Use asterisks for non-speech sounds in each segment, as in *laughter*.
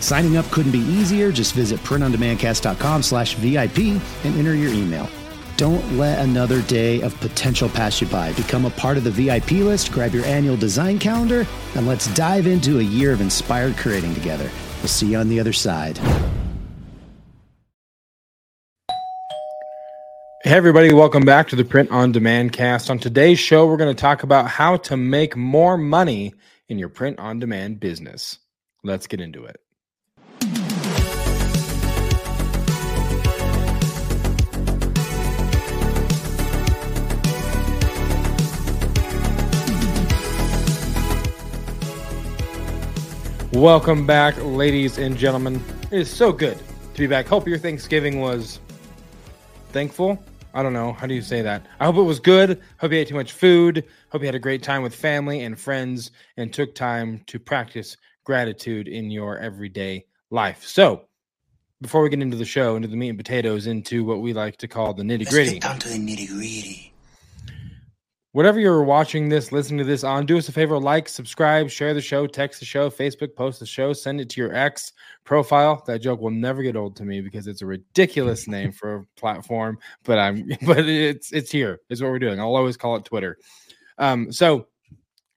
Signing up couldn't be easier. Just visit printondemandcast.com slash VIP and enter your email. Don't let another day of potential pass you by. Become a part of the VIP list, grab your annual design calendar, and let's dive into a year of inspired creating together. We'll see you on the other side. Hey, everybody, welcome back to the Print on Demand cast. On today's show, we're going to talk about how to make more money in your print on demand business. Let's get into it. Welcome back, ladies and gentlemen. It is so good to be back. Hope your Thanksgiving was thankful. I don't know. How do you say that? I hope it was good. Hope you ate too much food. Hope you had a great time with family and friends and took time to practice gratitude in your everyday life. So, before we get into the show, into the meat and potatoes, into what we like to call the nitty gritty. down to the nitty gritty. Whatever you're watching this, listening to this on, do us a favor, like, subscribe, share the show, text the show, Facebook post the show, send it to your ex profile. That joke will never get old to me because it's a ridiculous *laughs* name for a platform, but I'm *laughs* but it's it's here. Is what we're doing. I'll always call it Twitter. Um, so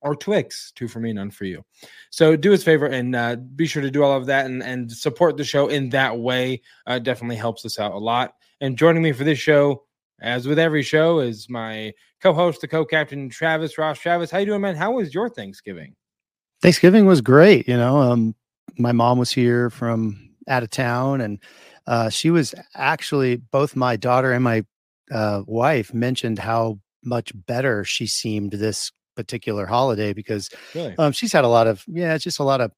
or Twix, two for me, none for you. So do us a favor and uh, be sure to do all of that and, and support the show in that way. Uh, definitely helps us out a lot. And joining me for this show, as with every show, is my co-host, the co-captain Travis Ross. Travis, how you doing, man? How was your Thanksgiving? Thanksgiving was great. You know, um, my mom was here from out of town, and uh, she was actually both my daughter and my uh, wife mentioned how much better she seemed this particular holiday because Really? um, she's had a lot of yeah, it's just a lot of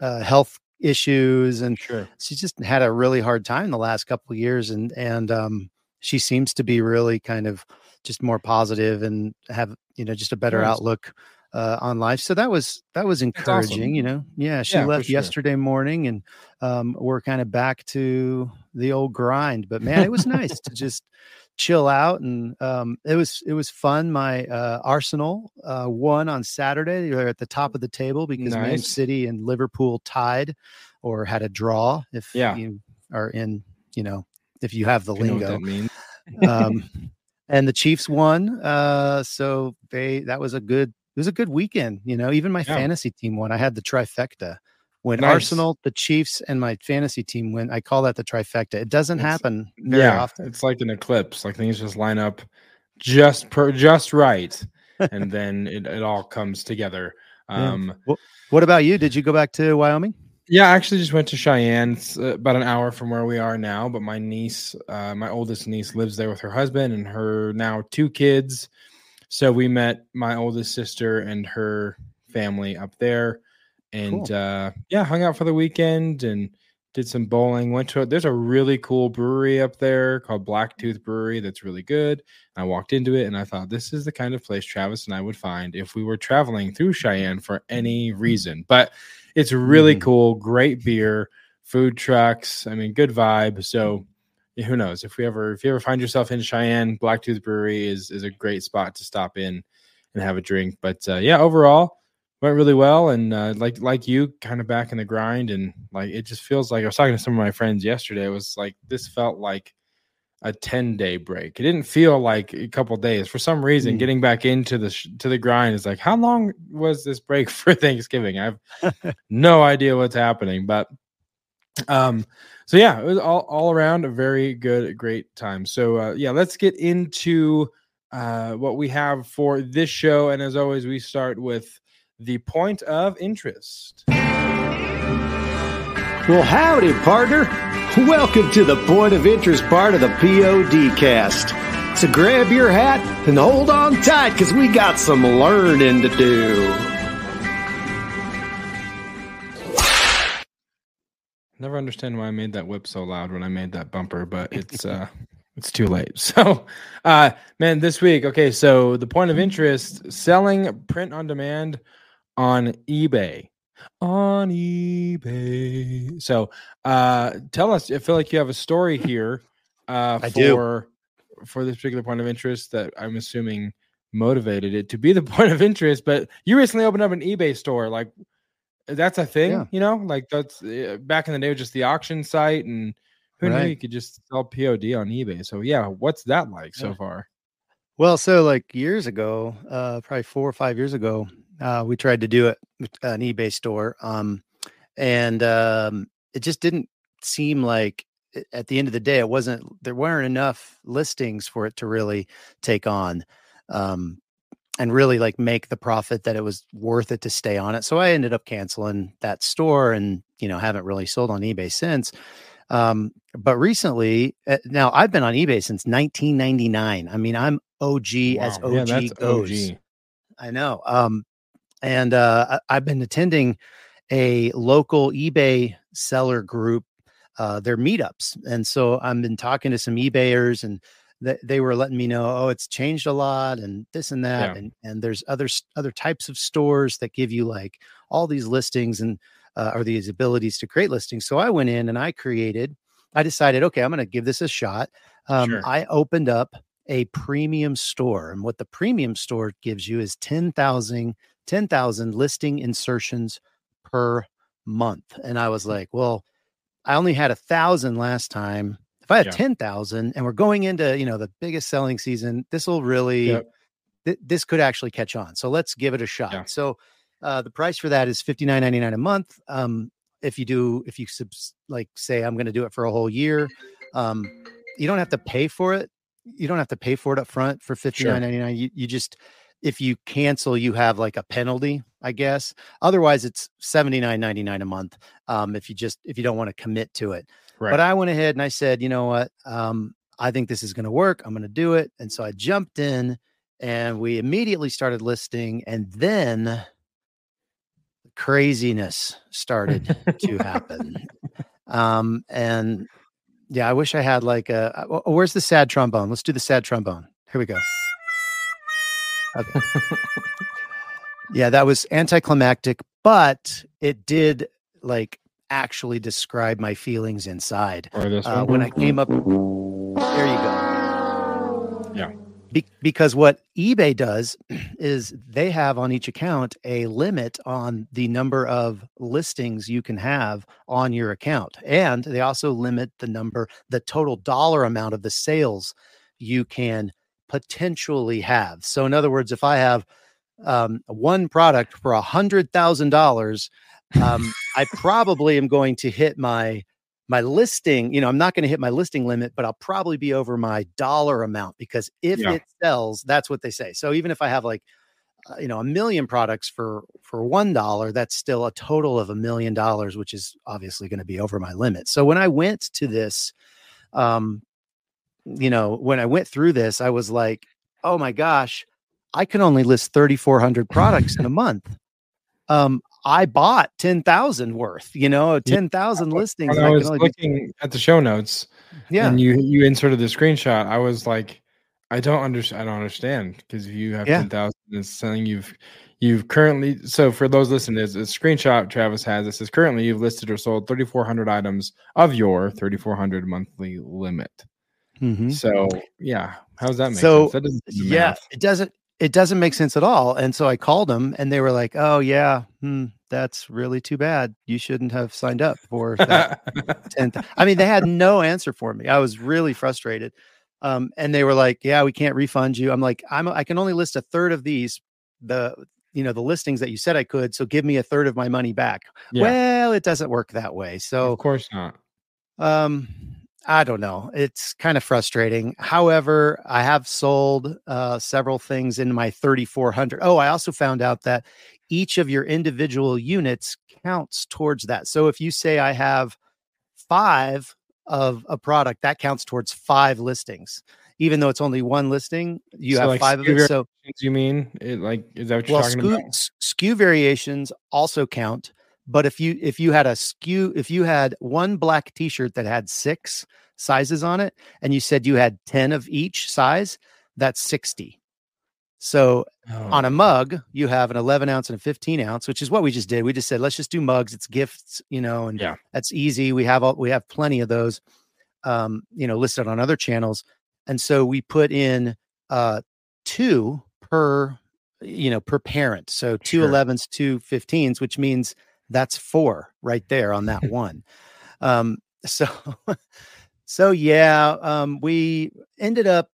uh, health issues, and Sure. she just had a really hard time the last couple of years, and and um, she seems to be really kind of just more positive and have you know just a better Nice. outlook uh, on life. So that was that was awesome. encouraging. You know, yeah. She Yeah, left sure. yesterday morning, and um, we're kind of back to the old grind. But man, it was nice to just chill out, and um, it was it was fun. My uh, Arsenal uh, won on Saturday. They're at the top of the table *laughs* because Man City and Liverpool tied or had a draw. If Yeah. you are in, you know, if you have the You lingo um, *laughs* and the Chiefs won. Uh, so they that was a good it was a good weekend. You know, even my Yeah. fantasy team won. I had the trifecta. When Nice. Arsenal, the Chiefs, and my fantasy team win, I call that the trifecta. It doesn't It's- happen very yeah, often. it's like an eclipse. Like things just line up just per just right, *laughs* and then it, it all comes together. Yeah. Um, What about you? Did you go back to Wyoming? Yeah, I actually just went to Cheyenne. It's uh, about an hour from where we are now. But my niece, uh, my oldest niece, lives there with her husband and her now two kids. So we met my oldest sister and her family up there, and Cool. uh, yeah, hung out for the weekend and did some bowling. Went to there's a really cool brewery up there called Blacktooth Brewery that's really good. I walked into it and I thought this is the kind of place Travis and I would find if we were traveling through Cheyenne for any reason. But it's really Mhm. cool, great beer, food trucks. I mean, good vibe. So yeah, who knows if we ever if you ever find yourself in Cheyenne, Blacktooth Brewery is is a great spot to stop in and have a drink. But uh, yeah, overall went really well and uh, like like you kind of back in the grind and like it just feels like I was talking to some of my friends yesterday. It was like this felt like a 10 day break. It didn't feel like a couple days. For some reason, Mm. getting back into the sh- to the grind is like how long was this break *laughs* for Thanksgiving? I have *laughs* no idea what's happening, but um so yeah, it was all all around a very good great time. So uh yeah, let's get into uh what we have for this show and as always we start with the point of interest. Well, howdy, partner. Welcome to the point of interest part of the POD cast. So grab your hat and hold on tight because we got some learning to do. Never understand why I made that whip so loud when I made that bumper, but it's uh *laughs* it's too late. So uh man, this week, okay, so the point of interest selling print on demand on eBay. On eBay. So uh tell us, I feel like you have a story *laughs* here uh I do. for for this particular point of interest that I'm assuming motivated it to be the *laughs* point of interest, but you recently opened up an eBay store. Like that's a thing, Yeah. you know, like that's uh, back in the day, was just the auction site, and who knew you could just sell POD on eBay. So yeah, what's that like so far? Well, so like years ago, uh, probably four or five years ago, uh, we tried to do it with an eBay store, um, and um, it just didn't seem like at the end of the day, it wasn't there weren't enough listings for it to really take on, um, and really like make the profit that it was worth it to stay on it. So I ended up canceling that store, and you know haven't really sold on eBay since. Um, but recently, uh, now I've been on eBay since 1999. I mean, I'm OG as OG yeah, goes. OG. I know. Um, and uh, I've been attending a local eBay seller group, uh, their meetups, and so I've been talking to some eBayers, and th- they were letting me know, oh, it's changed a lot, and this and that, Yeah. and and there's other other types of stores that give you like all these listings and uh, or these abilities to create listings. So I went in and I created. I decided, okay, I'm going to give this a shot. Um, Sure. I opened up a premium store. And what the premium store gives you is 10,000 10,000 listing insertions per month. And I was like, well, I only had a thousand last time. If I had Yeah. 10,000 and we're going into, you know, the biggest selling season, this will really, Yep. th- this could actually catch on. So let's give it a shot. Yeah. So uh, the price for that is $59.99 a month. Um, if you do, if you subs- like say, I'm going to do it for a whole year, um, you don't have to pay for it. You don't have to pay for it up front for $59.99. You, you just, if you cancel, you have like a penalty, I guess. Otherwise, it's $79.99 a month. Um, if you just, if you don't want to commit to it. Right. But I went ahead and I said, you know what? Um, I think this is going to work. I'm going to do it. And so I jumped in and we immediately started listing. And then craziness started to happen. *laughs* Um, and yeah, I wish I had like a, uh, where's the sad trombone? Let's do the sad trombone. Here we go. Okay. yeah, that was anticlimactic, but it did like actually describe my feelings inside. this Uh, when I came up, there you go. Yeah. Be- because what eBay does *clears throat* is they have on each account a limit on the number of listings you can have on your account. And they also limit the number, the total dollar amount of the sales you can potentially have. So, in other words, if I have um, one product for a hundred thousand dollars, um, I probably am going to hit my my listing. You know, I'm not going to hit my listing limit, but I'll probably be over my dollar amount because if Yeah. it sells, that's what they say. So even if I have like uh, you know a million products for for one dollar, that's still a total of a million dollars, which is obviously going to be over my limit. So when I went to this, um, you know, when I went through this, I was like, oh my gosh, I can only list 3,400 products in a month. Um, I bought 10,000 worth, you know, 10,000 listings. when I I was only do- looking at the show notes, yeah. and you you inserted the screenshot, I was like, I don't understand. I don't understand because if you have Yeah. ten thousand. It's saying you've you've currently. So for those listening, there's a screenshot Travis has. It says currently you've listed or sold thirty four hundred items of your thirty four hundred monthly limit. Mhm. So yeah, how does that make So, sense? That yeah math. it doesn't it doesn't make sense at all. And so i called them and they were like oh yeah hmm, that's really too bad. You shouldn't have signed up for that *laughs* 10 i mean they had no answer for me. I was really frustrated. Um, and they were like yeah we can't refund you. I'm like i'm i can only list a third of these the you know the listings that you said i could so give me a third of my money back. Yeah, well it doesn't work that way. So of course not. um, I don't know. It's kind of frustrating. However, I have sold uh, several things in my 3400. Oh, I also found out that each of your individual units counts towards that. So if you say I have five of a product, that counts towards five listings. Even though it's only one listing, you So, have like, five of it. So You mean it like is that what you're well, talking SKU, about? s- SKU variations also count, but if you if you had a SKU, if you had one black T-shirt that had six sizes on it, and you said you had ten of each size, that's sixty. So Oh, on a mug, you have an 11 ounce and a 15 ounce, which is what we just did. We just said, let's just do mugs. It's gifts, you know, and Yeah. that's easy. We have all, we have plenty of those, um, you know, listed on other channels. And so we put in, uh, two per, you know, per parent. So two Sure. 11s, two 15s, which means that's four right there on that *laughs* one. Um, *laughs* so, so yeah, um, we ended up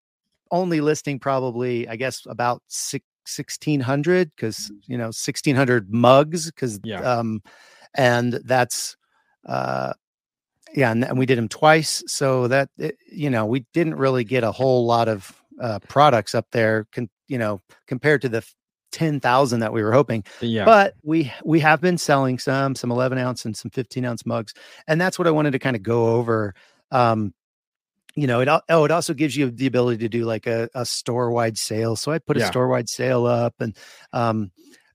only listing probably, I guess, about six, 1600 because you know 1600 mugs because Yeah. um and that's uh yeah and, and we did them twice so that it, you know we didn't really get a whole lot of uh products up there con- you know compared to the 10,000 that we were hoping yeah. but we we have been selling some some 11 ounce and some 15 ounce mugs and that's what i wanted to kind of go over um you know it oh it also gives you the ability to do like a, a store wide sale so i put a Yeah. store wide sale up and um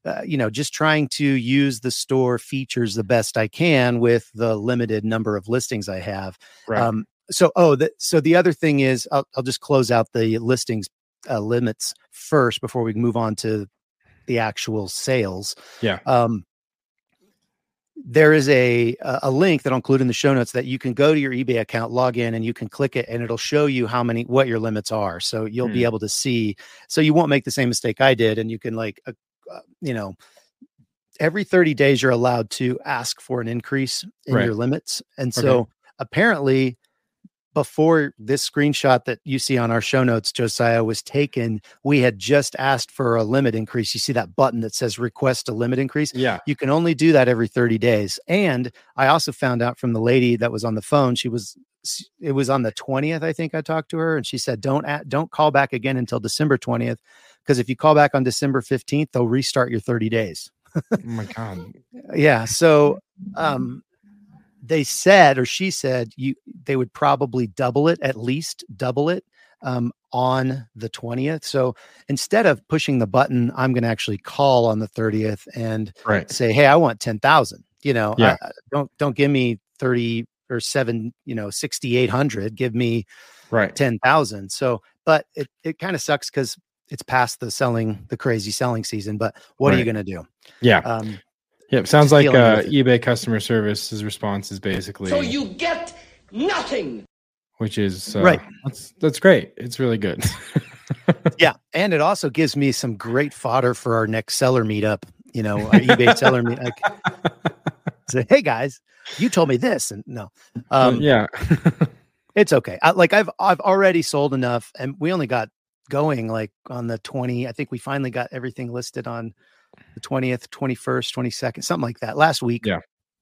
uh, you know just trying to use the store features the best i can with the limited number of listings i have right. um, so, oh, the, so the other thing is, I'll, I'll just close out the listings uh, limits first before we move on to the actual sales. Yeah. Um, there is a a link that I'll include in the show notes that you can go to your eBay account, log in, and you can click it, and it'll show you how many what your limits are. So you'll be Hmm. able to see. So you won't make the same mistake I did, and you can like, uh, uh, you know, every 30 days you're allowed to ask for an increase in Right. your limits, and Okay. so apparently before this screenshot that you see on our show notes josiah was taken we had just asked for a limit increase you see that button that says request a limit increase yeah. you can only do that every 30 days and i also found out from the lady that was on the phone she was it was on the 20th i think i talked to her and she said don't at, don't call back again until december 20th because if you call back on december 15th they'll restart your 30 days Oh my god. *laughs* yeah so um they said or she said you they would probably double it at least double it um on the 20th so instead of pushing the button i'm going to actually call on the 30th and Right. say hey i want 10,000 you know Yeah. I- don't don't give me 30 or 7 you know 6800 give me Right. 10,000 so but it it kind of sucks cuz it's past the selling the crazy selling season but what are you going to do Yeah. um Yep. Sounds like uh, eBay customer service's response is basically, So you get nothing. which is uh, Right. That's that's great. It's really good. *laughs* yeah and it also gives me some great fodder for our next seller meetup you know our ebay seller meet like *laughs* say hey guys you told me this and no um yeah. *laughs* it's okay I, like i've i've already sold enough and we only got going like on the 20 i think we finally got everything listed on the 20th 21st 22nd something like that last week Yeah.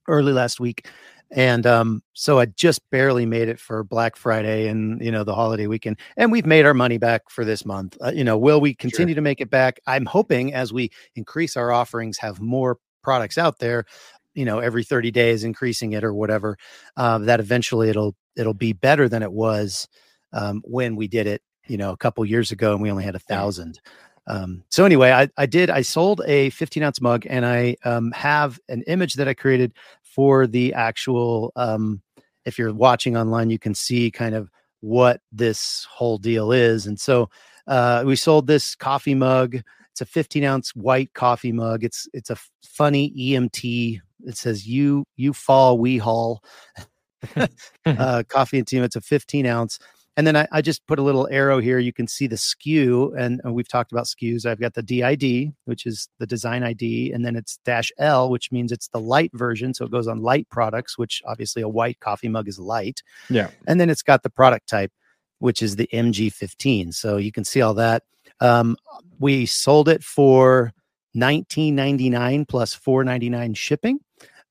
early last week and um so i just barely made it for black friday and you know the holiday weekend and we've made our money back for this month uh, you know will we continue to make it back? I'm hoping as we increase our offerings have more products out there you know every 30 days increasing it or whatever uh, that eventually it'll it'll be better than it was um, when we did it you know a couple years ago and we only had a thousand um, so anyway I, I did i sold a 15 ounce mug and i um, have an image that i created for the actual um, if you're watching online you can see kind of what this whole deal is and so uh, we sold this coffee mug it's a 15 ounce white coffee mug it's it's a funny emt it says you you fall we haul *laughs* *laughs* uh, coffee and team. It's a 15 ounce. And then I, I just put a little arrow here. You can see the SKU, and, we've talked about SKUs. I've got the DID, which is the design ID, and then it's dash L, which means it's the light version. So it goes on light products, which obviously a white coffee mug is light. Yeah. And then it's got the product type, which is the MG15. So you can see all that. Um, we sold it for 19.99 plus 4.99 shipping.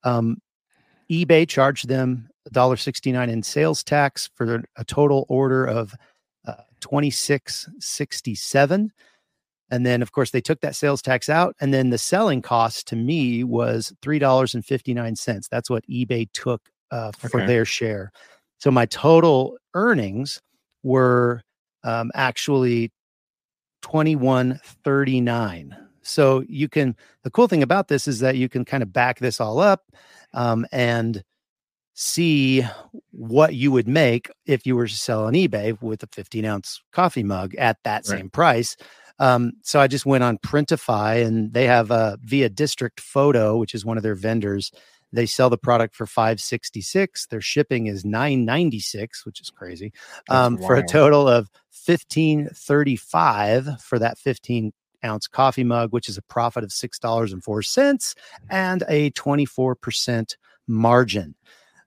Um, eBay charged them $1.69 in sales tax for a total order of uh, 26.67 and then of course they took that sales tax out and then the selling cost to me was $3.59 that's what ebay took uh, for Okay. their share. So my total earnings were um, actually 2139 So you can, the cool thing about this is that you can kind of back this all up um, and see what you would make if you were to sell on eBay with a 15 ounce coffee mug at that Right. same price. Um, so I just went on Printify and they have a via District Photo, which is one of their vendors. They sell the product for 566. Their shipping is 996, which is crazy. Um, for a total of 1535 for that 15 ounce coffee mug, which is a profit of $6.04 and a 24% margin.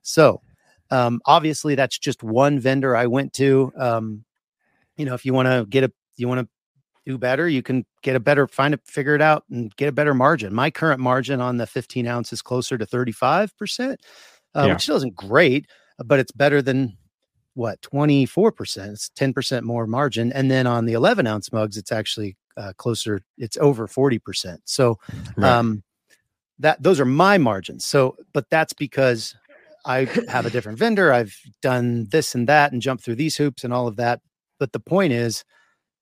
So, um, obviously, that's just one vendor I went to. Um, you know, if you want to get a, you want to do better, you can get a better, find it, figure it out, and get a better margin. My current margin on the 15 ounce is closer to 35%, uh, Yeah. which still isn't great, but it's better than what 24%. It's 10% more margin. And then on the 11 ounce mugs, it's actually uh, closer, it's over 40%. So, Right. um, that those are my margins. So, but that's because I have a different vendor. I've done this and that and jumped through these hoops and all of that. But the point is,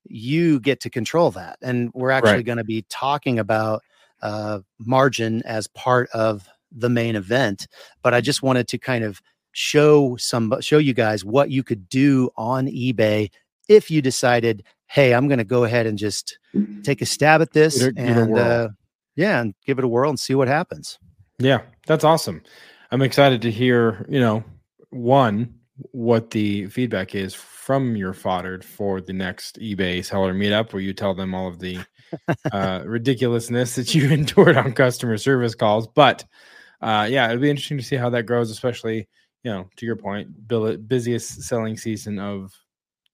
you get to control that. And we're actually Right. going to be talking about uh, margin as part of the main event. But I just wanted to kind of show some, show you guys what you could do on eBay if you decided, hey, I'm going to go ahead and just take a stab at this it- and uh, yeah, and give it a whirl and see what happens. Yeah, that's awesome. I'm excited to hear, you know, one, what the feedback is from your fodder for the next eBay seller meetup, where you tell them all of the *laughs* uh, ridiculousness that you *laughs* endured on customer service calls. But uh, yeah, it'll be interesting to see how that grows, especially, you know, to your point, bill- busiest selling season of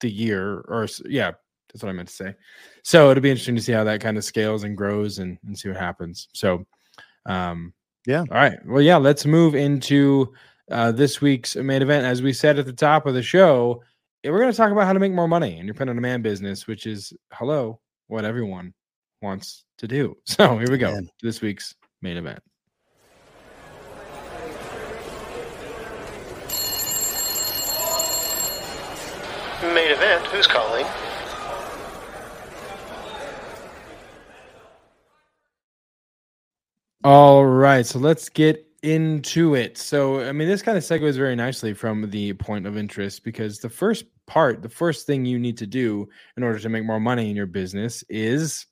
the year, or yeah, that's what I meant to say. So it'll be interesting to see how that kind of scales and grows and, and see what happens. So, um, Yeah. All right. Well, yeah, let's move into uh, this week's main event. As we said at the top of the show, eh, we're going to talk about how to make more money in your print on demand business, which is hello, what everyone wants to do. *laughs* So here we go. Man. This week's main event. Main event, who's calling? All right, so let's get into it. So, I mean, this kind of segues very nicely from the point of interest because the first part, the first thing you need to do in order to make more money in your business is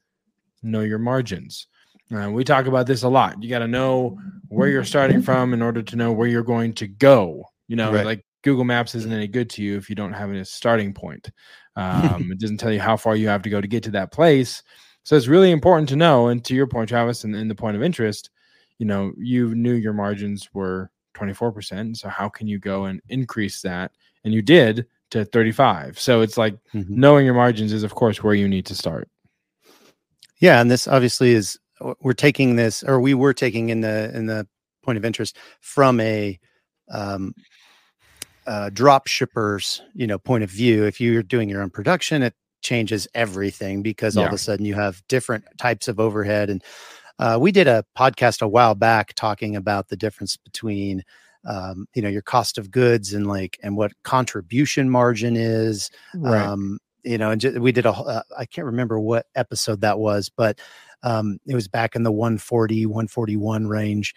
know your margins. Uh, we talk about this a lot. You got to know where you're starting from in order to know where you're going to go. You know, Right. like Google Maps isn't any good to you if you don't have a starting point. Um, it doesn't tell you how far you have to go to get to that place. So it's really important to know. And to your point, Travis, and, and the point of interest, you know, you knew your margins were 24%. So how can you go and increase that? And you did to 35. So it's like Mhm. knowing your margins is, of course, where you need to start. Yeah, and this obviously is we're taking this, or we were taking in the in the point of interest from a um, uh, drop shippers, you know, point of view. If you're doing your own production, it changes everything because all of a sudden you have different types of overhead. And uh, we did a podcast a while back talking about the difference between um, you know your cost of goods and like and what contribution margin is um you know and ju- we did a uh, i can't remember what episode that was but um it was back in the 140 141 range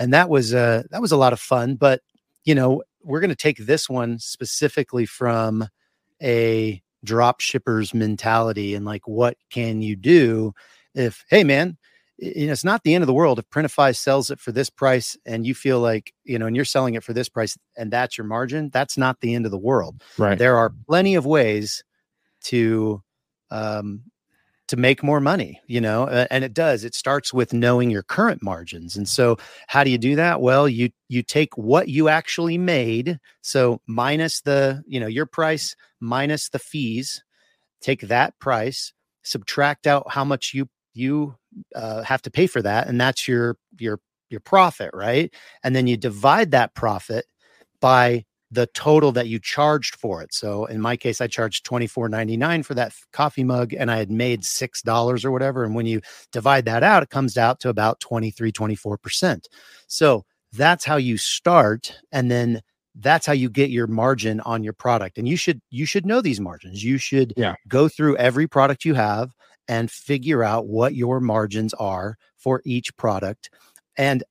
and that was uh that was a lot of fun but you know we're going to take this one specifically from a drop shippers mentality and like what can you do if hey man you know it's not the end of the world if printify sells it for this price and you feel like you know and you're selling it for this price and that's your margin that's not the end of the world right. there are plenty of ways to um to make more money you know and it does it starts with knowing your current margins and so how do you do that? Well you you take what you actually made so minus the you know your price minus the fees take that price subtract out how much you you uh, have to pay for that and that's your your your profit right? And then you divide that profit by the total that you charged for it. So in my case, I charged twenty four ninety nine for that coffee mug, and I had made six dollars or whatever. And when you divide that out, it comes out to about 23, 24 percent. So that's how you start, and then that's how you get your margin on your product. And you should you should know these margins. You should Yeah. go through every product you have and figure out what your margins are for each product. And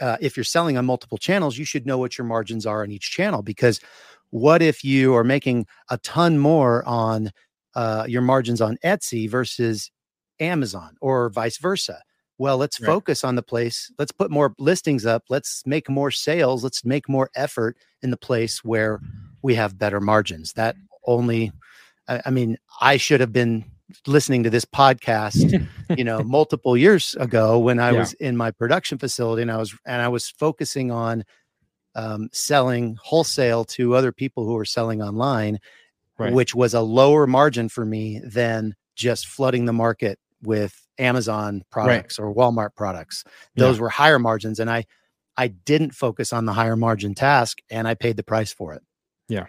uh, if you're selling on multiple channels, you should know what your margins are on each channel because what if you are making a ton more on uh, your margins on Etsy versus Amazon or vice versa? Well, let's right. focus on the place. Let's put more listings up. Let's make more sales. Let's make more effort in the place where we have better margins. That only, I, I mean, I should have been listening to this podcast, *laughs* you know, multiple years ago when I yeah. was in my production facility and I was and I was focusing on um, selling wholesale to other people who were selling online, right. which was a lower margin for me than just flooding the market with Amazon products right. or Walmart products. Those yeah. were higher margins, and I I didn't focus on the higher margin task, and I paid the price for it. Yeah.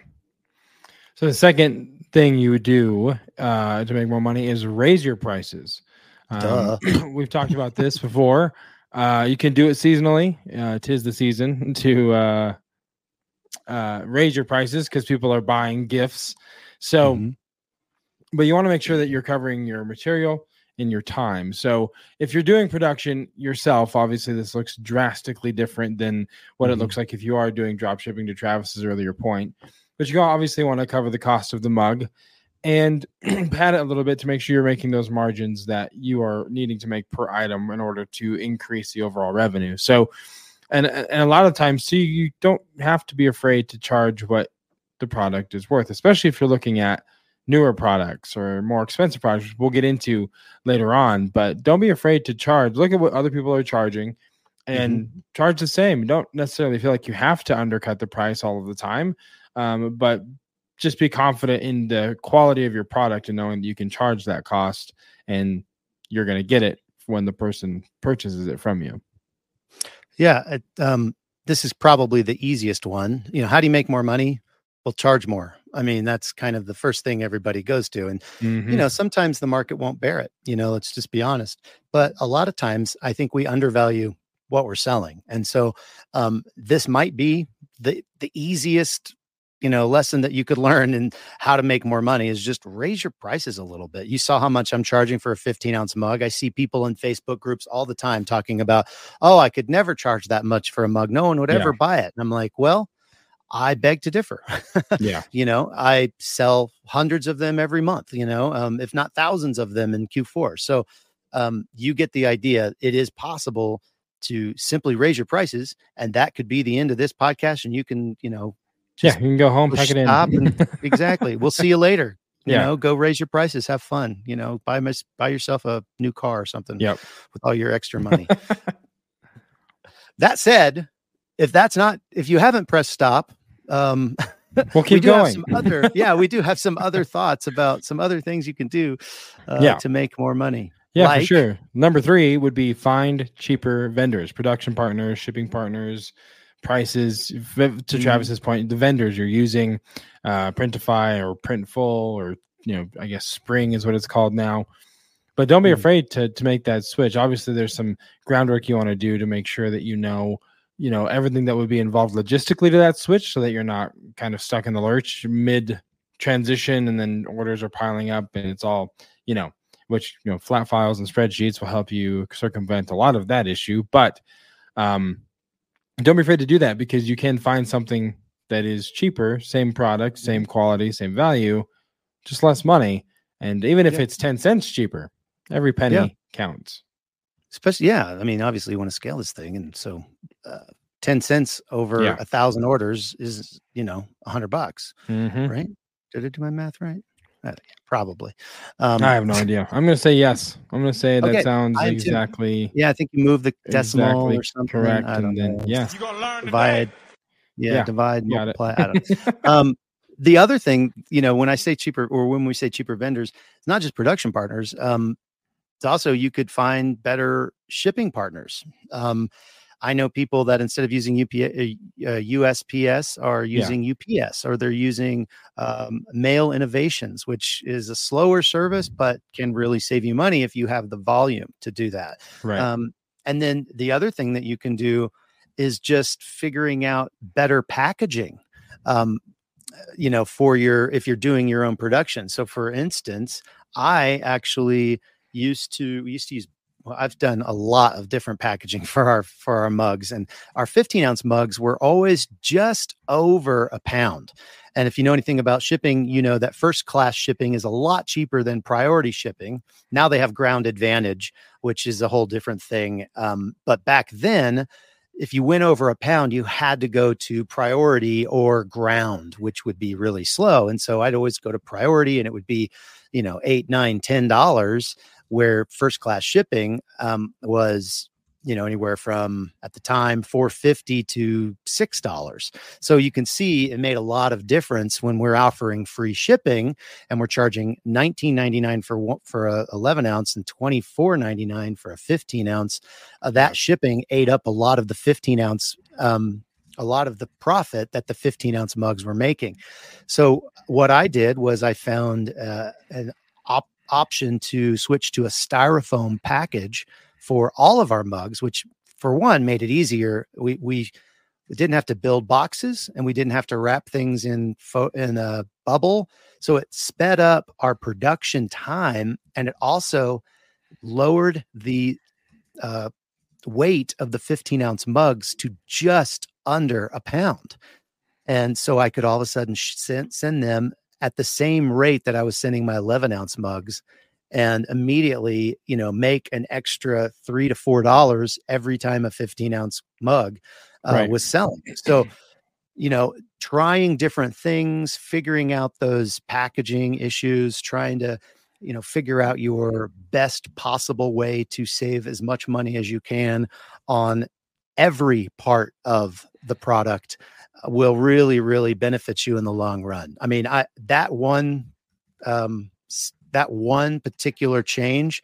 So the second thing you would do uh, to make more money is raise your prices. Um, *clears throat* we've talked about this before. Uh, you can do it seasonally. Uh, tis the season *laughs* to uh, uh, raise your prices because people are buying gifts. So, mm-hmm. but you want to make sure that you're covering your material in your time. So if you're doing production yourself, obviously this looks drastically different than what mm-hmm. it looks like if you are doing drop shipping to Travis's earlier point. But you obviously want to cover the cost of the mug and *clears throat* pad it a little bit to make sure you're making those margins that you are needing to make per item in order to increase the overall revenue. So and and a lot of times too you don't have to be afraid to charge what the product is worth, especially if you're looking at newer products or more expensive products, we'll get into later on. But don't be afraid to charge. Look at what other people are charging and mm-hmm. charge the same. Don't necessarily feel like you have to undercut the price all of the time, um, but just be confident in the quality of your product and knowing that you can charge that cost and you're going to get it when the person purchases it from you. Yeah. It, um, this is probably the easiest one. You know, how do you make more money? Well, charge more. I mean, that's kind of the first thing everybody goes to. And, mm-hmm. you know, sometimes the market won't bear it. You know, let's just be honest. But a lot of times I think we undervalue what we're selling. And so um, this might be the the easiest you know lesson that you could learn and how to make more money is just raise your prices a little bit you saw how much i'm charging for a 15 ounce mug i see people in facebook groups all the time talking about oh i could never charge that much for a mug no one would ever yeah. buy it and i'm like well I beg to differ. yeah. *laughs* You know, I sell hundreds of them every month, you know, um, if not thousands of them in Q4. So um, you get the idea. It is possible to simply raise your prices, and that could be the end of this podcast. And you can, you know, yeah, you can go home, pack it in. and, *laughs* exactly. We'll see you later. You yeah. know, go raise your prices, have fun. You know, buy my, buy yourself a new car or something. Yep. With all your extra money. *laughs* that said, if that's not if you haven't pressed stop um, *laughs* we'll keep we going. some other, yeah, we do have some other thoughts about some other things you can do uh, yeah. to make more money. Yeah, like, for sure. Number three would be find cheaper vendors, production partners, shipping partners, prices. To mm-hmm. Travis's point, the vendors you're using, uh, Printify or Printful, or you know, I guess Spring is what it's called now. But don't be mm-hmm. afraid to to make that switch. Obviously, there's some groundwork you want to do to make sure that you know you know everything that would be involved logistically to that switch so that you're not kind of stuck in the lurch mid transition and then orders are piling up and it's all you know which you know flat files and spreadsheets will help you circumvent a lot of that issue but um don't be afraid to do that because you can find something that is cheaper same product same quality same value just less money and even if yeah. it's 10 cents cheaper every penny yeah. counts especially yeah i mean obviously you want to scale this thing and so uh, 10 cents over yeah. a thousand orders is you know a hundred bucks mm-hmm. right did i do my math right uh, probably. Um, i have no *laughs* idea. I'm gonna say yes. I'm gonna say that okay, sounds exactly too. yeah i think you move the decimal exactly or something. correct and then know. yeah. Divide yeah, yeah, divide multiply i don't *laughs* um the other thing you know when i say cheaper or when we say cheaper vendors it's not just production partners um it's also you could find better shipping partners. Um, I know people that instead of using UPS, uh, USPS are using yeah. UPS or they're using um, Mail Innovations, which is a slower service but can really save you money if you have the volume to do that. Right. Um, and then the other thing that you can do is just figuring out better packaging. Um, you know, for your if you're doing your own production. So, for instance, I actually used to used to use well, I've done a lot of different packaging *laughs* for our for our mugs, and our 15 ounce mugs were always just over a pound. And if you know anything about shipping, you know that first class shipping is a lot cheaper than priority shipping. Now they have ground advantage, which is a whole different thing. Um, but back then, if you went over a pound, you had to go to priority or ground, which would be really slow. And so I'd always go to priority, and it would be, you know, eight, nine, ten dollars where first class shipping um, was you know anywhere from at the time 450 to six dollars. So you can see it made a lot of difference when we're offering free shipping and we're charging 19.99 for for a 11 ounce and 24.99 for a 15 ounce. Uh, that shipping ate up a lot of the 15 ounce um, a lot of the profit that the 15 ounce mugs were making. So what i did was i found uh, an op- option to switch to a styrofoam package for all of our mugs, which for one made it easier. We we didn't have to build boxes and we didn't have to wrap things in fo- in a bubble. So it sped up our production time and it also lowered the uh, weight of the 15 ounce mugs to just under a pound. And so I could all of a sudden send, send them at the same rate that I was sending my 11 ounce mugs and immediately, you know, make an extra three to four dollars every time a 15 ounce mug uh, right. was selling. So, you know, trying different things, figuring out those packaging issues, trying to, you know, figure out your best possible way to save as much money as you can on every part of the product uh, will really really benefit you in the long run. I mean i that one um that one particular change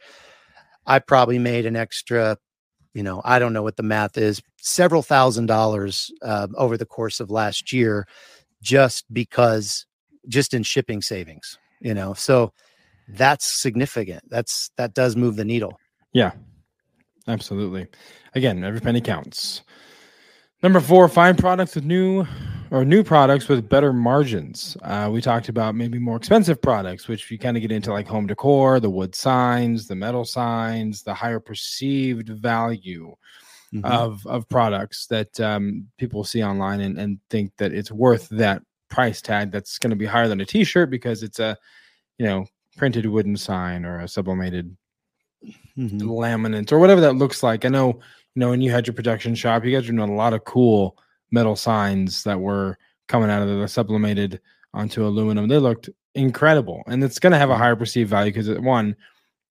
i probably made an extra you know i don't know what the math is several thousand dollars uh, over the course of last year just because just in shipping savings you know? So that's significant. That's that does move the needle. Yeah absolutely again every penny counts Number four, find products with new or new products with better margins. Uh, we talked about maybe more expensive products, which you kind of get into like home decor, the wood signs, the metal signs, the higher perceived value mm-hmm. of of products that um, people see online and, and think that it's worth that price tag that's going to be higher than a t-shirt because it's a you know printed wooden sign or a sublimated mm-hmm. laminate or whatever that looks like. I know you know, when you had your production shop, you guys were doing a lot of cool metal signs that were coming out of the sublimated onto aluminum. They looked incredible, and it's going to have a higher perceived value because one,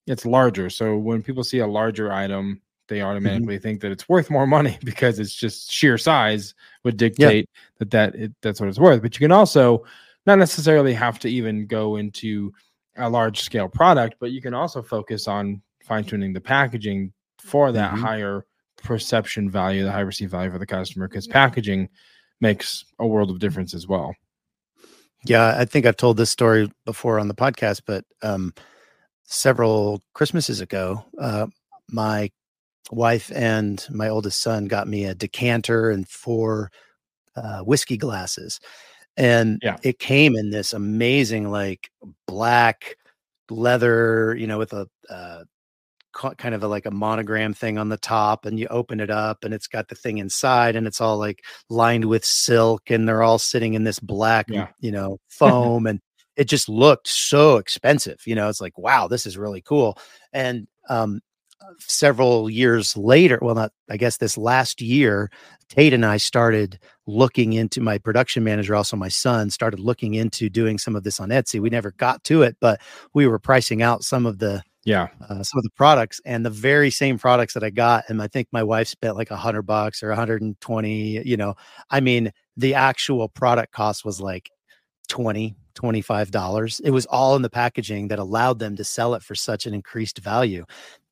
it's larger. So when people see a larger item, they mm-hmm. automatically mm-hmm. think that it's worth more money *laughs* because it's just sheer size would dictate that that it, that's what it's worth. But you can also not necessarily have to even go into a large scale product, but you can also focus on fine tuning the packaging for that mm-hmm. higher perception value, the high perceived value for the customer, because packaging makes a world of difference as well. Yeah, I think I've told this story before on the podcast, but um, several Christmases ago, uh, my wife and my oldest son got me a decanter and four uh, whiskey glasses, and yeah. it came in this amazing like black leather, you know, with a uh, kind of a, like a monogram thing on the top and you open it up and it's got the thing inside and it's all like lined with silk and they're all sitting in this black yeah. you know *laughs* foam and it just looked so expensive you know it's like wow this is really cool and um several years later well not i guess this last year tate and i started looking into my production manager also my son started looking into doing some of this on etsy we never got to it but we were pricing out some of the yeah. uh, some of the products and the very same products that i got and i think my wife spent like a hundred bucks or 120 you know i mean the actual product cost was like 20 25 dollars. It was all in the packaging that allowed them to sell it for such an increased value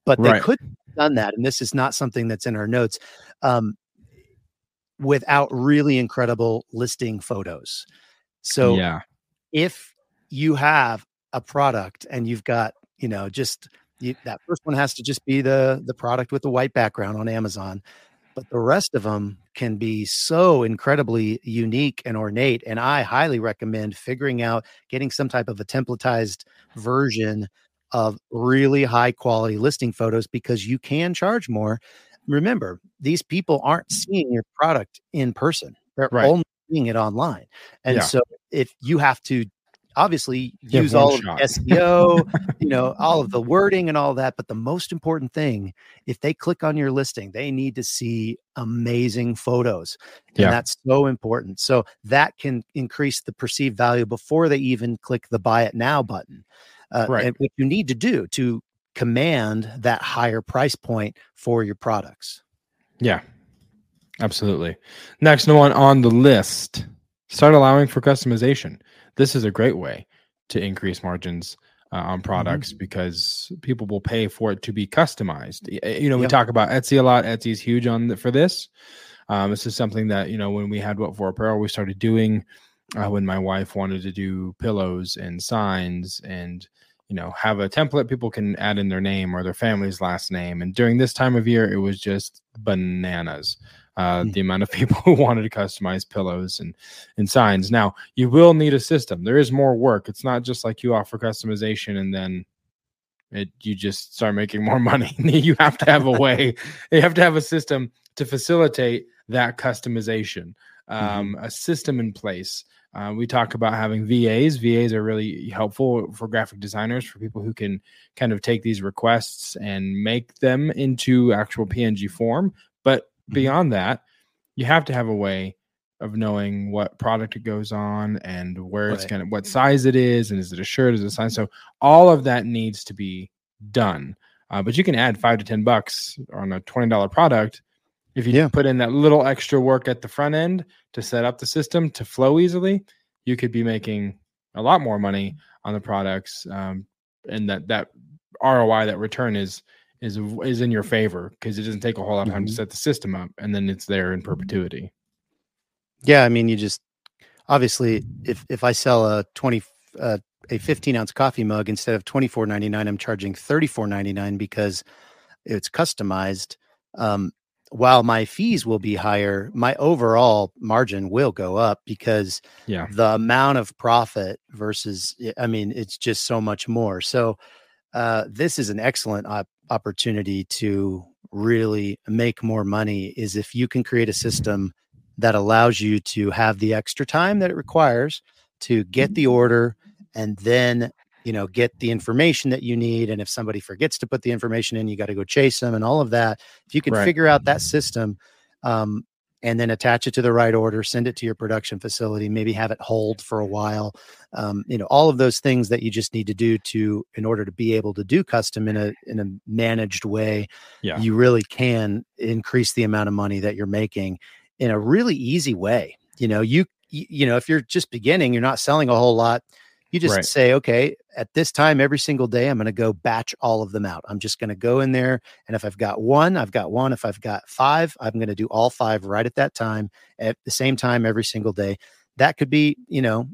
but they right. could have done that and this is not something that's in our notes um, without really incredible listing photos. So yeah. if you have a product and you've got you know just you, that first one has to just be the the product with the white background on amazon but the rest of them can be so incredibly unique and ornate and i highly recommend figuring out getting some type of a templatized version of really high quality listing photos because you can charge more. Remember, these people aren't seeing your product in person. They're Right. only seeing it online. And Yeah. so if you have to obviously use all shot. *laughs* of SEO, you know, all of the wording and all that, but the most important thing, if they click on your listing, they need to see amazing photos. And Yeah. that's so important. So that can increase the perceived value before they even click the buy it now button. Uh, Right. And what you need to do to command that higher price point for your products. Yeah, absolutely. Next one on the list start allowing for customization. This is a great way to increase margins uh, on products because people will pay for it to be customized. You know, we Yep. talk about Etsy a lot. Etsy is huge on the, for this. Um, this is something that you know when we had what for apparel, we started doing uh, when my wife wanted to do pillows and signs and you know have a template people can add in their name or their family's last name and during this time of year it was just bananas uh, Mm. the amount of *laughs* people who wanted to customize pillows and and signs now you will need a system there is more work it's not just like you offer customization and then it you just start making more *laughs* money *laughs* you have to have a way you have to have a system to facilitate that customization um, a system in place uh, we talk about having VAs. VAs are really helpful for graphic designers, for people who can kind of take these requests and make them into actual PNG form. Mhm. beyond that, you have to have a way of knowing what product it goes on and where it's Right. going to, what size it is, and is it a shirt, is it a size? So all of that needs to be done. Uh, but you can add five to ten bucks on a twenty dollar product if you Yeah. put in that little extra work at the front end to set up the system to flow easily. You could be making a lot more money on the products, um, and that that ROI, that return is is is in your favor because it doesn't take a whole lot of time to Mhm. set the system up, and then it's there in perpetuity. Yeah, I mean, you just obviously if if I sell a twenty uh, a fifteen ounce coffee mug instead of twenty four ninety nine, I'm charging thirty four ninety nine because it's customized. Um, while my fees will be higher, my overall margin will go up because Yeah, the amount of profit versus I mean, it's just so much more. So uh, this is an excellent op- opportunity to really make more money. Is if you can create a system that allows you to have the extra time that it requires to get the order and then you know get the information that you need and if somebody forgets to put the information in you got to go chase them and all of that if you can Right. figure out that system um, and then attach it to the right order send it to your production facility maybe have it hold for a while um, you know all of those things that you just need to do to in order to be able to do custom in a in a managed way Yeah. you really can increase the amount of money that you're making in a really easy way you know you you you know if you're just beginning you're not selling a whole lot you just Right. say okay at this time every single day i'm going to go batch all of them out i'm just going to go in there and if i've got one i've got one if i've got five i'm going to do all five right at that time at the same time every single day that could be you know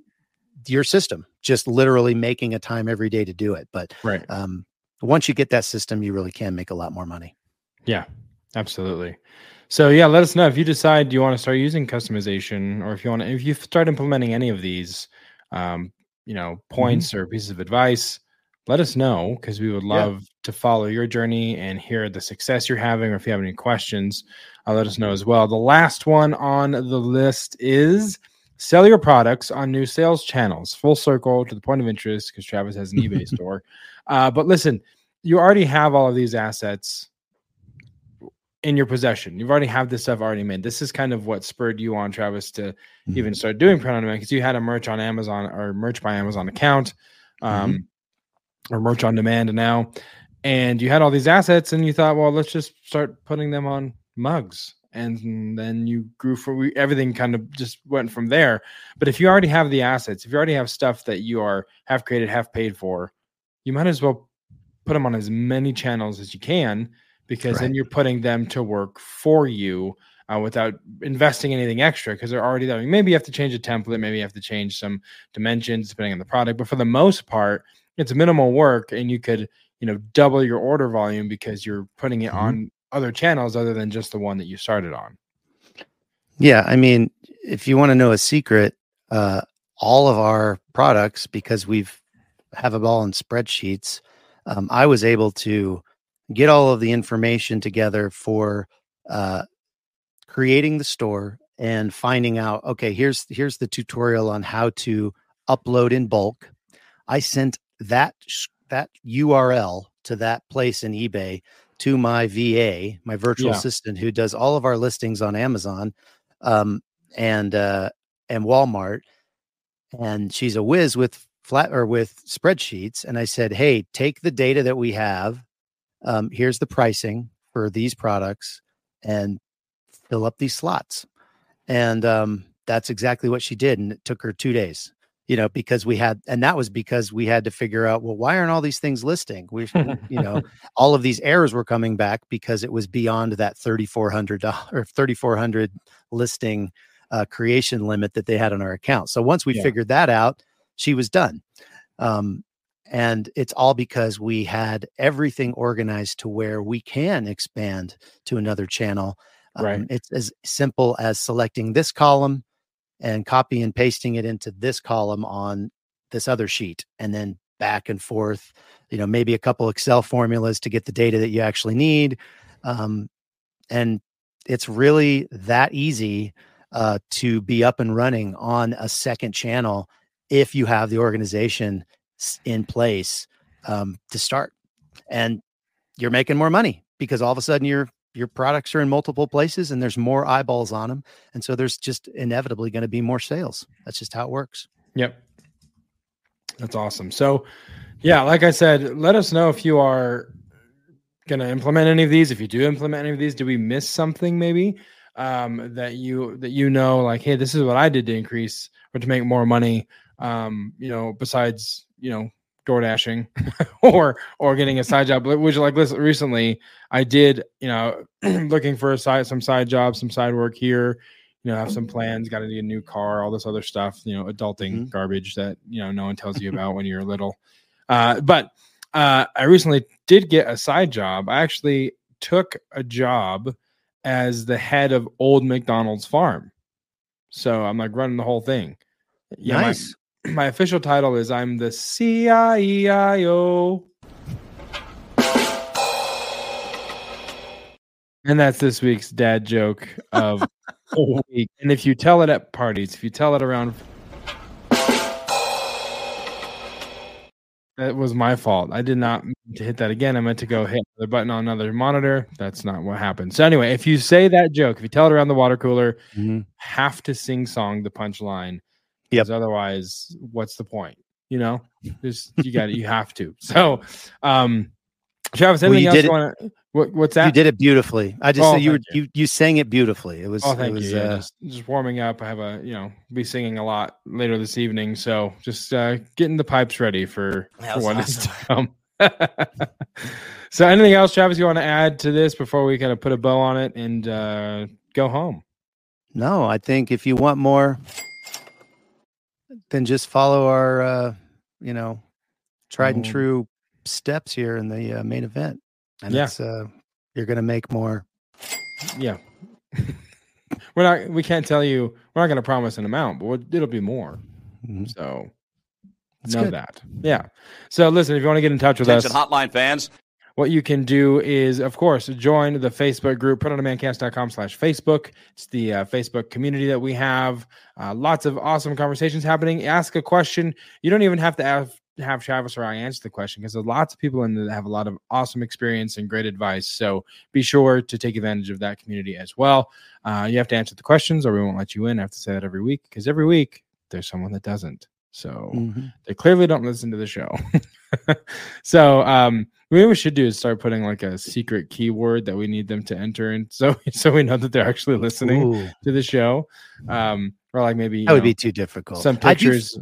your system just literally making a time every day to do it but right. um, once you get that system you really can make a lot more money Yeah, absolutely. So yeah, let us know if you decide you want to start using customization, or if you want to, if you start implementing any of these, um, you know, points or pieces of advice. Let us know because we would Yeah. love to follow your journey and hear the success you're having. Or if you have any questions, uh, let us know as well. The last one on the list is sell your products on new sales channels. Full circle to the point of interest because Travis has an eBay *laughs* store. Uh, but listen, you already have all of these assets in your possession. You've already have this stuff already made. This is kind of what spurred you on, Travis, to even start doing print on demand because you had a merch on Amazon or merch by Amazon account, um, or merch on demand now, and you had all these assets, and you thought, well, let's just start putting them on mugs. And then you grew for we, everything kind of just went from there. But if you already have the assets, if you already have stuff that you are have created, have paid for, you might as well put them on as many channels as you can because then you're putting them to work for you uh, without investing anything extra because they're already there. Maybe you have to change a template, maybe you have to change some dimensions depending on the product, but for the most part, it's minimal work and you could, you know, double your order volume because you're putting it Mhm. on other channels other than just the one that you started on. Yeah, I mean, if you want to know a secret, uh, all of our products, because we've have them all in spreadsheets, um, I was able to get all of the information together for uh, creating the store and finding out okay here's here's the tutorial on how to upload in bulk i sent that that url to that place in ebay to my va my virtual Yeah. assistant who does all of our listings on amazon um, and uh, and walmart and she's a whiz with flat or with spreadsheets and i said hey take the data that we have um, here's the pricing for these products and fill up these slots. And um, that's exactly what she did and it took her two days you know because we had and that was because we had to figure out well why aren't all these things listing? We you know *laughs* all of these errors were coming back because it was beyond that $3400 or 3400 listing uh, creation limit that they had on our account. So once we Yeah. figured that out she was done. Um, and it's all because we had everything organized to where we can expand to another channel um, it's as simple as selecting this column and copy and pasting it into this column on this other sheet and then back and forth you know maybe a couple excel formulas to get the data that you actually need um, and it's really that easy uh, to be up and running on a second channel if you have the organization in place um, to start and you're making more money because all of a sudden your your products are in multiple places and there's more eyeballs on them and so there's just inevitably going to be more sales that's just how it works Yep. That's awesome. So, yeah, like I said, let us know if you are going to implement any of these. If you do implement any of these, do we miss something maybe um, that you that you know, like, hey, this is what I did to increase or to make more money. Um, you know, besides you know door dashing *laughs* or or getting a side job. Which like listen, recently I did you know *clears throat* looking for a side some side job, some side work here you know, have some plans, got to get a new car, all this other stuff, you know, adulting Mhm. garbage that, you know, no one tells you about when you're *laughs* little. Uh, but uh, I recently did get a side job. I actually took a job as the head of Old McDonald's Farm. So I'm like running the whole thing. Yeah, nice my official title is I'm the CIEIO. And that's this week's dad joke of *laughs* the week. And if you tell it at parties, if you tell it around, that was my fault. I did not mean to hit that again. I meant to go hit the button on another monitor. That's not what happened. So anyway, if you say that joke, if you tell it around the water cooler, Mhm. have to sing song the punchline. Yep. Because otherwise, what's the point? You know, *laughs* just you got it. You have to. *laughs* So, um, Travis, Well, anything you else you it- to? What, what's that? you did it beautifully i just Oh, said you were you. you. you sang it beautifully it was Oh, it thank was you. Yeah, uh, just, just warming up. I have a, you know, be singing a lot later this evening. So just uh, getting the pipes ready for, for what is to come. *laughs* so anything else, Travis, you want to add to this before we kind of put a bow on it and uh, go home? no i think if you want more then just follow our uh you know tried and Oh. true steps here in the uh, main event and Yeah. it's uh you're gonna make more Yeah. we're not, we can't tell you, we're not going to promise an amount, but we'll- it'll be more. Mhm. So That's know good. that. Yeah. So listen, if you want to get in touch with Attention us, hotline fans. What you can do is, of course, join the Facebook group, printondemandcast.com slash Facebook. It's the uh, Facebook community that we have. Uh, lots of awesome conversations happening. Ask a question. You don't even have to have, have Travis or I answer the question because there's lots of people in there that have a lot of awesome experience and great advice. So be sure to take advantage of that community as well. Uh, you have to answer the questions or we won't let you in. I have to say that every week because every week there's someone that doesn't. So Mhm. they clearly don't listen to the show. *laughs* so um maybe we should do is start putting like a secret keyword that we need them to enter and *laughs* so so we know that they're actually listening Ooh, to the show. Um or like maybe that would know, be too difficult some I do pictures.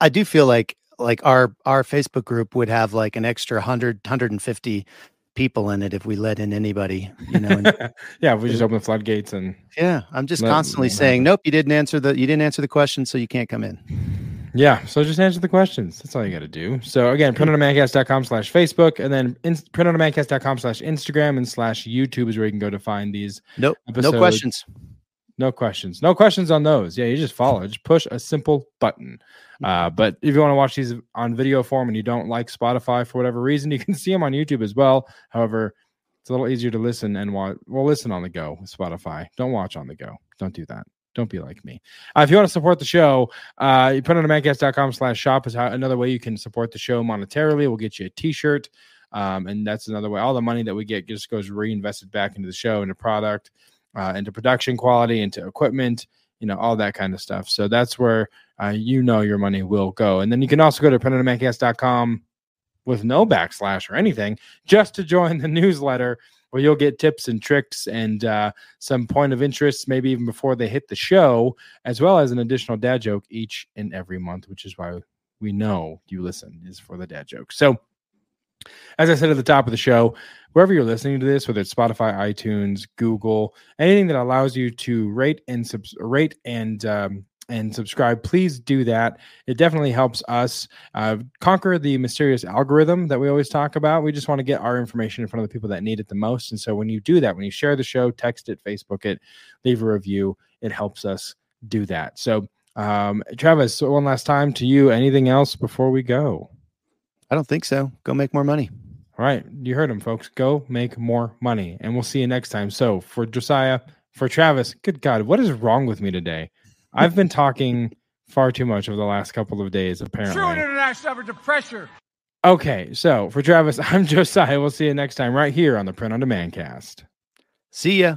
I do feel like like our our Facebook group would have like an extra 100 150 people in it if we let in anybody, you know. And, *laughs* yeah, if we just open the floodgates and yeah, I'm just Let- constantly saying, nope, you didn't answer the you didn't answer the question, so you can't come in. Yeah, so just answer the questions. That's all you got to do. So again, printondemandcast.com slash Facebook and then in, printondemandcast.com slash Instagram and slash YouTube is where you can go to find these Nope, Episode- no questions. No questions. No questions on those. Yeah, you just follow. Just push a simple button. Uh, but if you want to watch these on video form and you don't like Spotify for whatever reason, you can see them on YouTube as well. However, it's a little easier to listen and watch. Well, listen on the go with Spotify. Don't watch on the go. Don't do that. Don't be like me. Uh, if you want to support the show, uh, you put on mancast.com slash shop is how, another way you can support the show monetarily. We'll get you a t-shirt. Um, and that's another way. All the money that we get just goes reinvested back into the show, into product, uh, into production quality, into equipment, you know, all that kind of stuff. So that's where uh, you know your money will go. And then you can also go to printondemandcast.com with no backslash or anything just to join the *laughs* newsletter where you'll get tips and tricks and uh, some point of interest, maybe even before they hit the show, as well as an additional dad joke each and every month, which is why we know you listen is for the dad joke. So, as I said at the top of the show, wherever you're listening to this, whether it's Spotify, iTunes, Google, anything that allows you to rate and subs- rate and um, and subscribe, please do that. It definitely helps us uh, conquer the mysterious algorithm that we always talk about. We just want to get our information in front of the people that need it the most. And so when you do that, when you share the show, text it, Facebook it, leave a review, it helps us do that. So, um, Travis, one last time to you. Anything else before we go? I don't think so. Go make more money. All right. You heard him, folks. Go make more money. And we'll see you next time. So for Josiah, for Travis, good God, what is wrong with me today? I've been talking far too much over the last couple of days, apparently. True international effort to pressure. Okay, so for Travis, *laughs* I'm Josiah. We'll see you next time right here on the Print on Demand cast. See ya.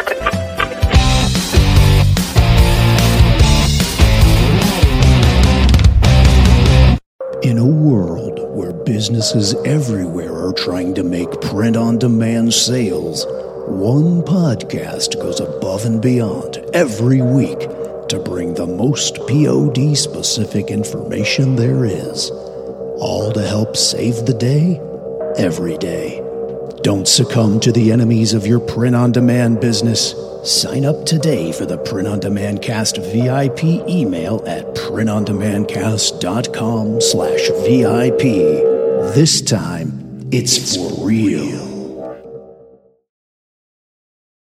In a world where businesses everywhere are trying to make print on demand sales, one podcast goes above and beyond every week to bring the most POD specific information there is. All to help save the day every day. Don't succumb to the enemies of your print on demand business. Sign up today for the Print on Demand Cast VIP email at printondemandcast.com slash VIP. This time, it's for real.